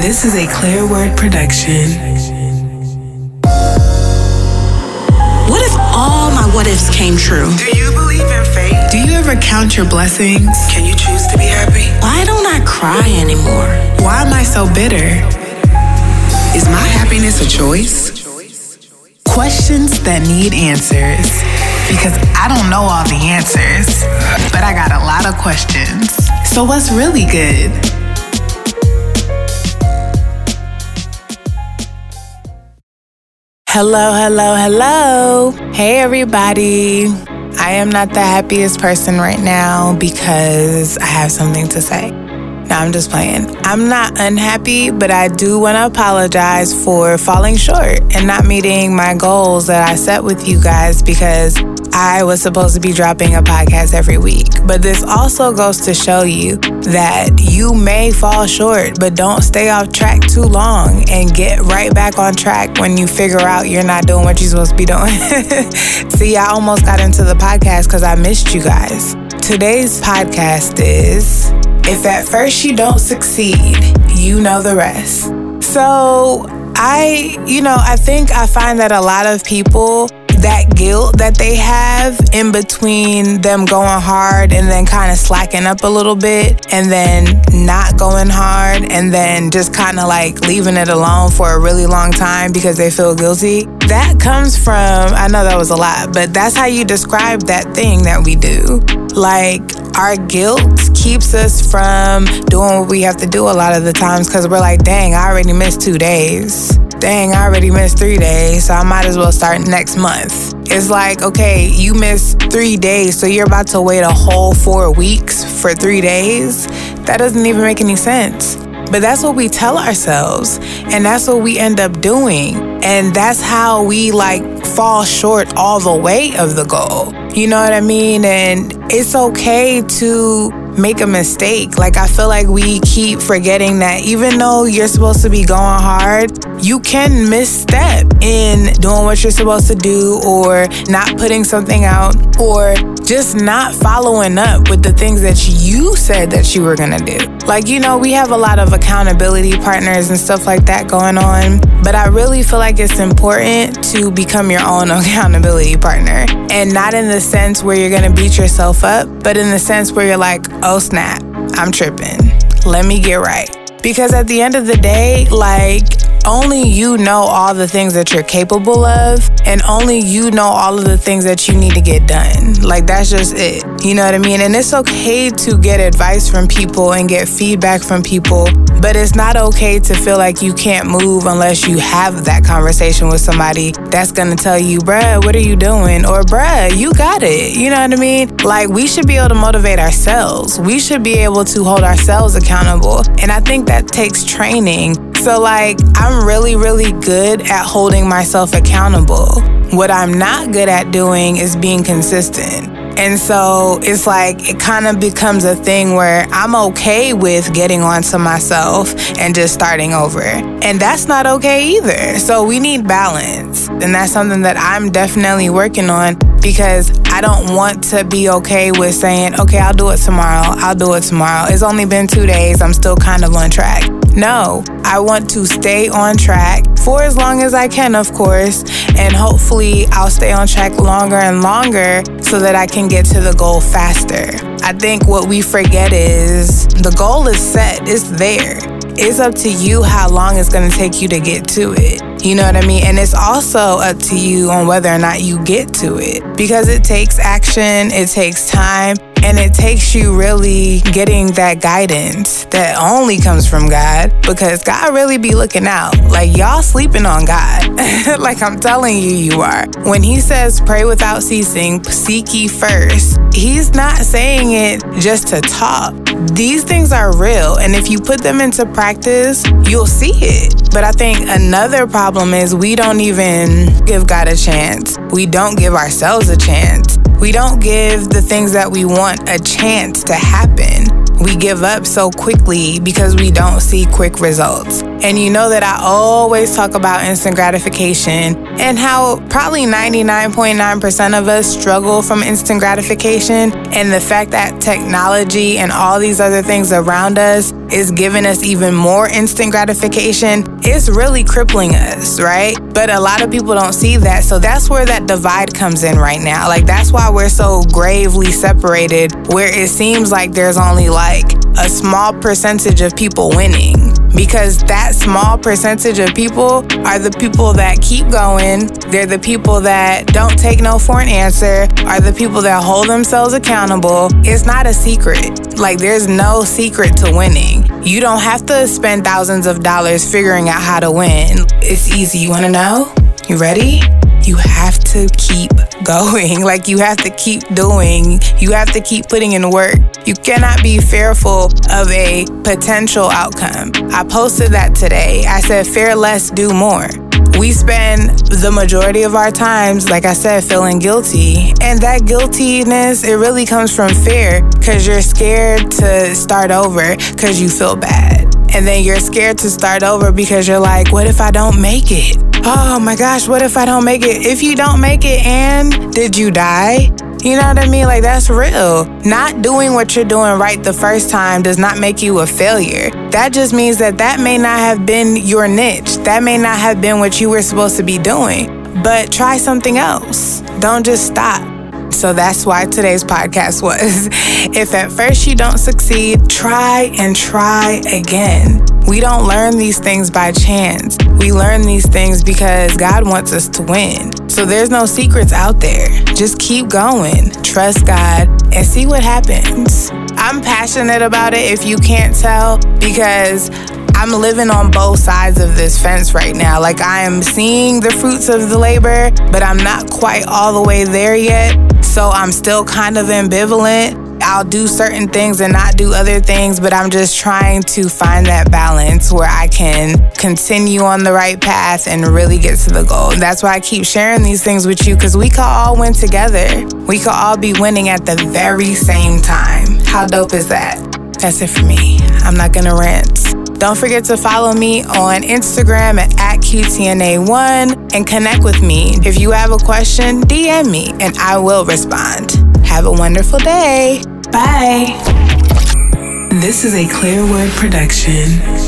This is a Clear Word production. What if all my what ifs came true? Do you believe in fate? Do you ever count your blessings? Can you choose to be happy? Why don't I cry anymore? Why am I so bitter? Is my happiness a choice? Questions that need answers. Because I don't know all the answers, but I got a lot of questions. So, what's really good? Hello, hello, hello. Hey, everybody. I am not the happiest person right now because I have something to say. No, I'm just playing. I'm not unhappy, but I do want to apologize for falling short and not meeting my goals that I set with you guys because I was supposed to be dropping a podcast every week. But this also goes to show you that you may fall short, but don't stay off track too long and get right back on track when you figure out you're not doing what you're supposed to be doing. See, I almost got into the podcast because I missed you guys. Today's podcast is If at first you don't succeed, you know the rest. So, I, you know, I think I find that a lot of people that guilt that they have in between them going hard and then kind of slacking up a little bit and then not going hard and then just kind of like leaving it alone for a really long time because they feel guilty. That comes from, I know that was a lot, but that's how you describe that thing that we do. Like, our guilt keeps us from doing what we have to do a lot of the times because we're like, dang, I already missed two days dang, I already missed three days, so I might as well start next month. It's like, okay, you missed three days, so you're about to wait a whole four weeks for three days? That doesn't even make any sense. But that's what we tell ourselves, and that's what we end up doing. And that's how we like fall short all the way of the goal. You know what I mean? And it's okay to make a mistake. Like, I feel like we keep forgetting that even though you're supposed to be going hard, you can misstep in doing what you're supposed to do or not putting something out or just not following up with the things that you said that you were gonna do. Like, you know, we have a lot of accountability partners and stuff like that going on, but I really feel like it's important to become your own accountability partner. And not in the sense where you're gonna beat yourself up, but in the sense where you're like, oh snap, I'm tripping. Let me get right. Because at the end of the day, like, only you know all the things that you're capable of, and only you know all of the things that you need to get done. Like, that's just it. You know what I mean? And it's okay to get advice from people and get feedback from people, but it's not okay to feel like you can't move unless you have that conversation with somebody that's gonna tell you, bruh, what are you doing? Or, bruh, you got it. You know what I mean? Like, we should be able to motivate ourselves. We should be able to hold ourselves accountable. And I think that takes training. So, like, I'm really, really good at holding myself accountable. What I'm not good at doing is being consistent. And so it's like it kind of becomes a thing where I'm okay with getting onto myself and just starting over. And that's not okay either. So we need balance. And that's something that I'm definitely working on because I don't want to be okay with saying, okay, I'll do it tomorrow. I'll do it tomorrow. It's only been two days. I'm still kind of on track. No, I want to stay on track for as long as I can, of course, and hopefully I'll stay on track longer and longer so that I can get to the goal faster. I think what we forget is the goal is set, it's there. It's up to you how long it's gonna take you to get to it. You know what I mean? And it's also up to you on whether or not you get to it because it takes action, it takes time, and it takes you really getting that guidance that only comes from God because God really be looking out. Like y'all sleeping on God. like I'm telling you, you are. When He says pray without ceasing, seek ye first, He's not saying it just to talk. These things are real. And if you put them into practice, you'll see it. But I think another problem is we don't even give God a chance. We don't give ourselves a chance. We don't give the things that we want a chance to happen. We give up so quickly because we don't see quick results. And you know that I always talk about instant gratification and how probably 99.9% of us struggle from instant gratification. And the fact that technology and all these other things around us is giving us even more instant gratification, it's really crippling us, right? But a lot of people don't see that. So that's where that divide comes in right now. Like, that's why we're so gravely separated, where it seems like there's only like a small percentage of people winning because that small percentage of people are the people that keep going. They're the people that don't take no for an answer, are the people that hold themselves accountable. It's not a secret. Like, there's no secret to winning. You don't have to spend thousands of dollars figuring out how to win. It's easy. You wanna know? You ready? You have to keep going. Like, you have to keep doing. You have to keep putting in work. You cannot be fearful of a potential outcome. I posted that today. I said, fear less, do more. We spend the majority of our times, like I said, feeling guilty. And that guiltiness, it really comes from fear because you're scared to start over because you feel bad. And then you're scared to start over because you're like, what if I don't make it? Oh my gosh, what if I don't make it? If you don't make it, and did you die? You know what I mean? Like, that's real. Not doing what you're doing right the first time does not make you a failure. That just means that that may not have been your niche. That may not have been what you were supposed to be doing. But try something else. Don't just stop. So that's why today's podcast was if at first you don't succeed, try and try again. We don't learn these things by chance. We learn these things because God wants us to win. So there's no secrets out there. Just keep going, trust God, and see what happens. I'm passionate about it if you can't tell because I'm living on both sides of this fence right now. Like I am seeing the fruits of the labor, but I'm not quite all the way there yet. So I'm still kind of ambivalent. I'll do certain things and not do other things, but I'm just trying to find that balance where I can continue on the right path and really get to the goal. That's why I keep sharing these things with you because we could all win together. We could all be winning at the very same time. How dope is that? That's it for me. I'm not gonna rant. Don't forget to follow me on Instagram at, at QTNA1 and connect with me. If you have a question, DM me and I will respond. Have a wonderful day. Bye. This is a Clear Word production.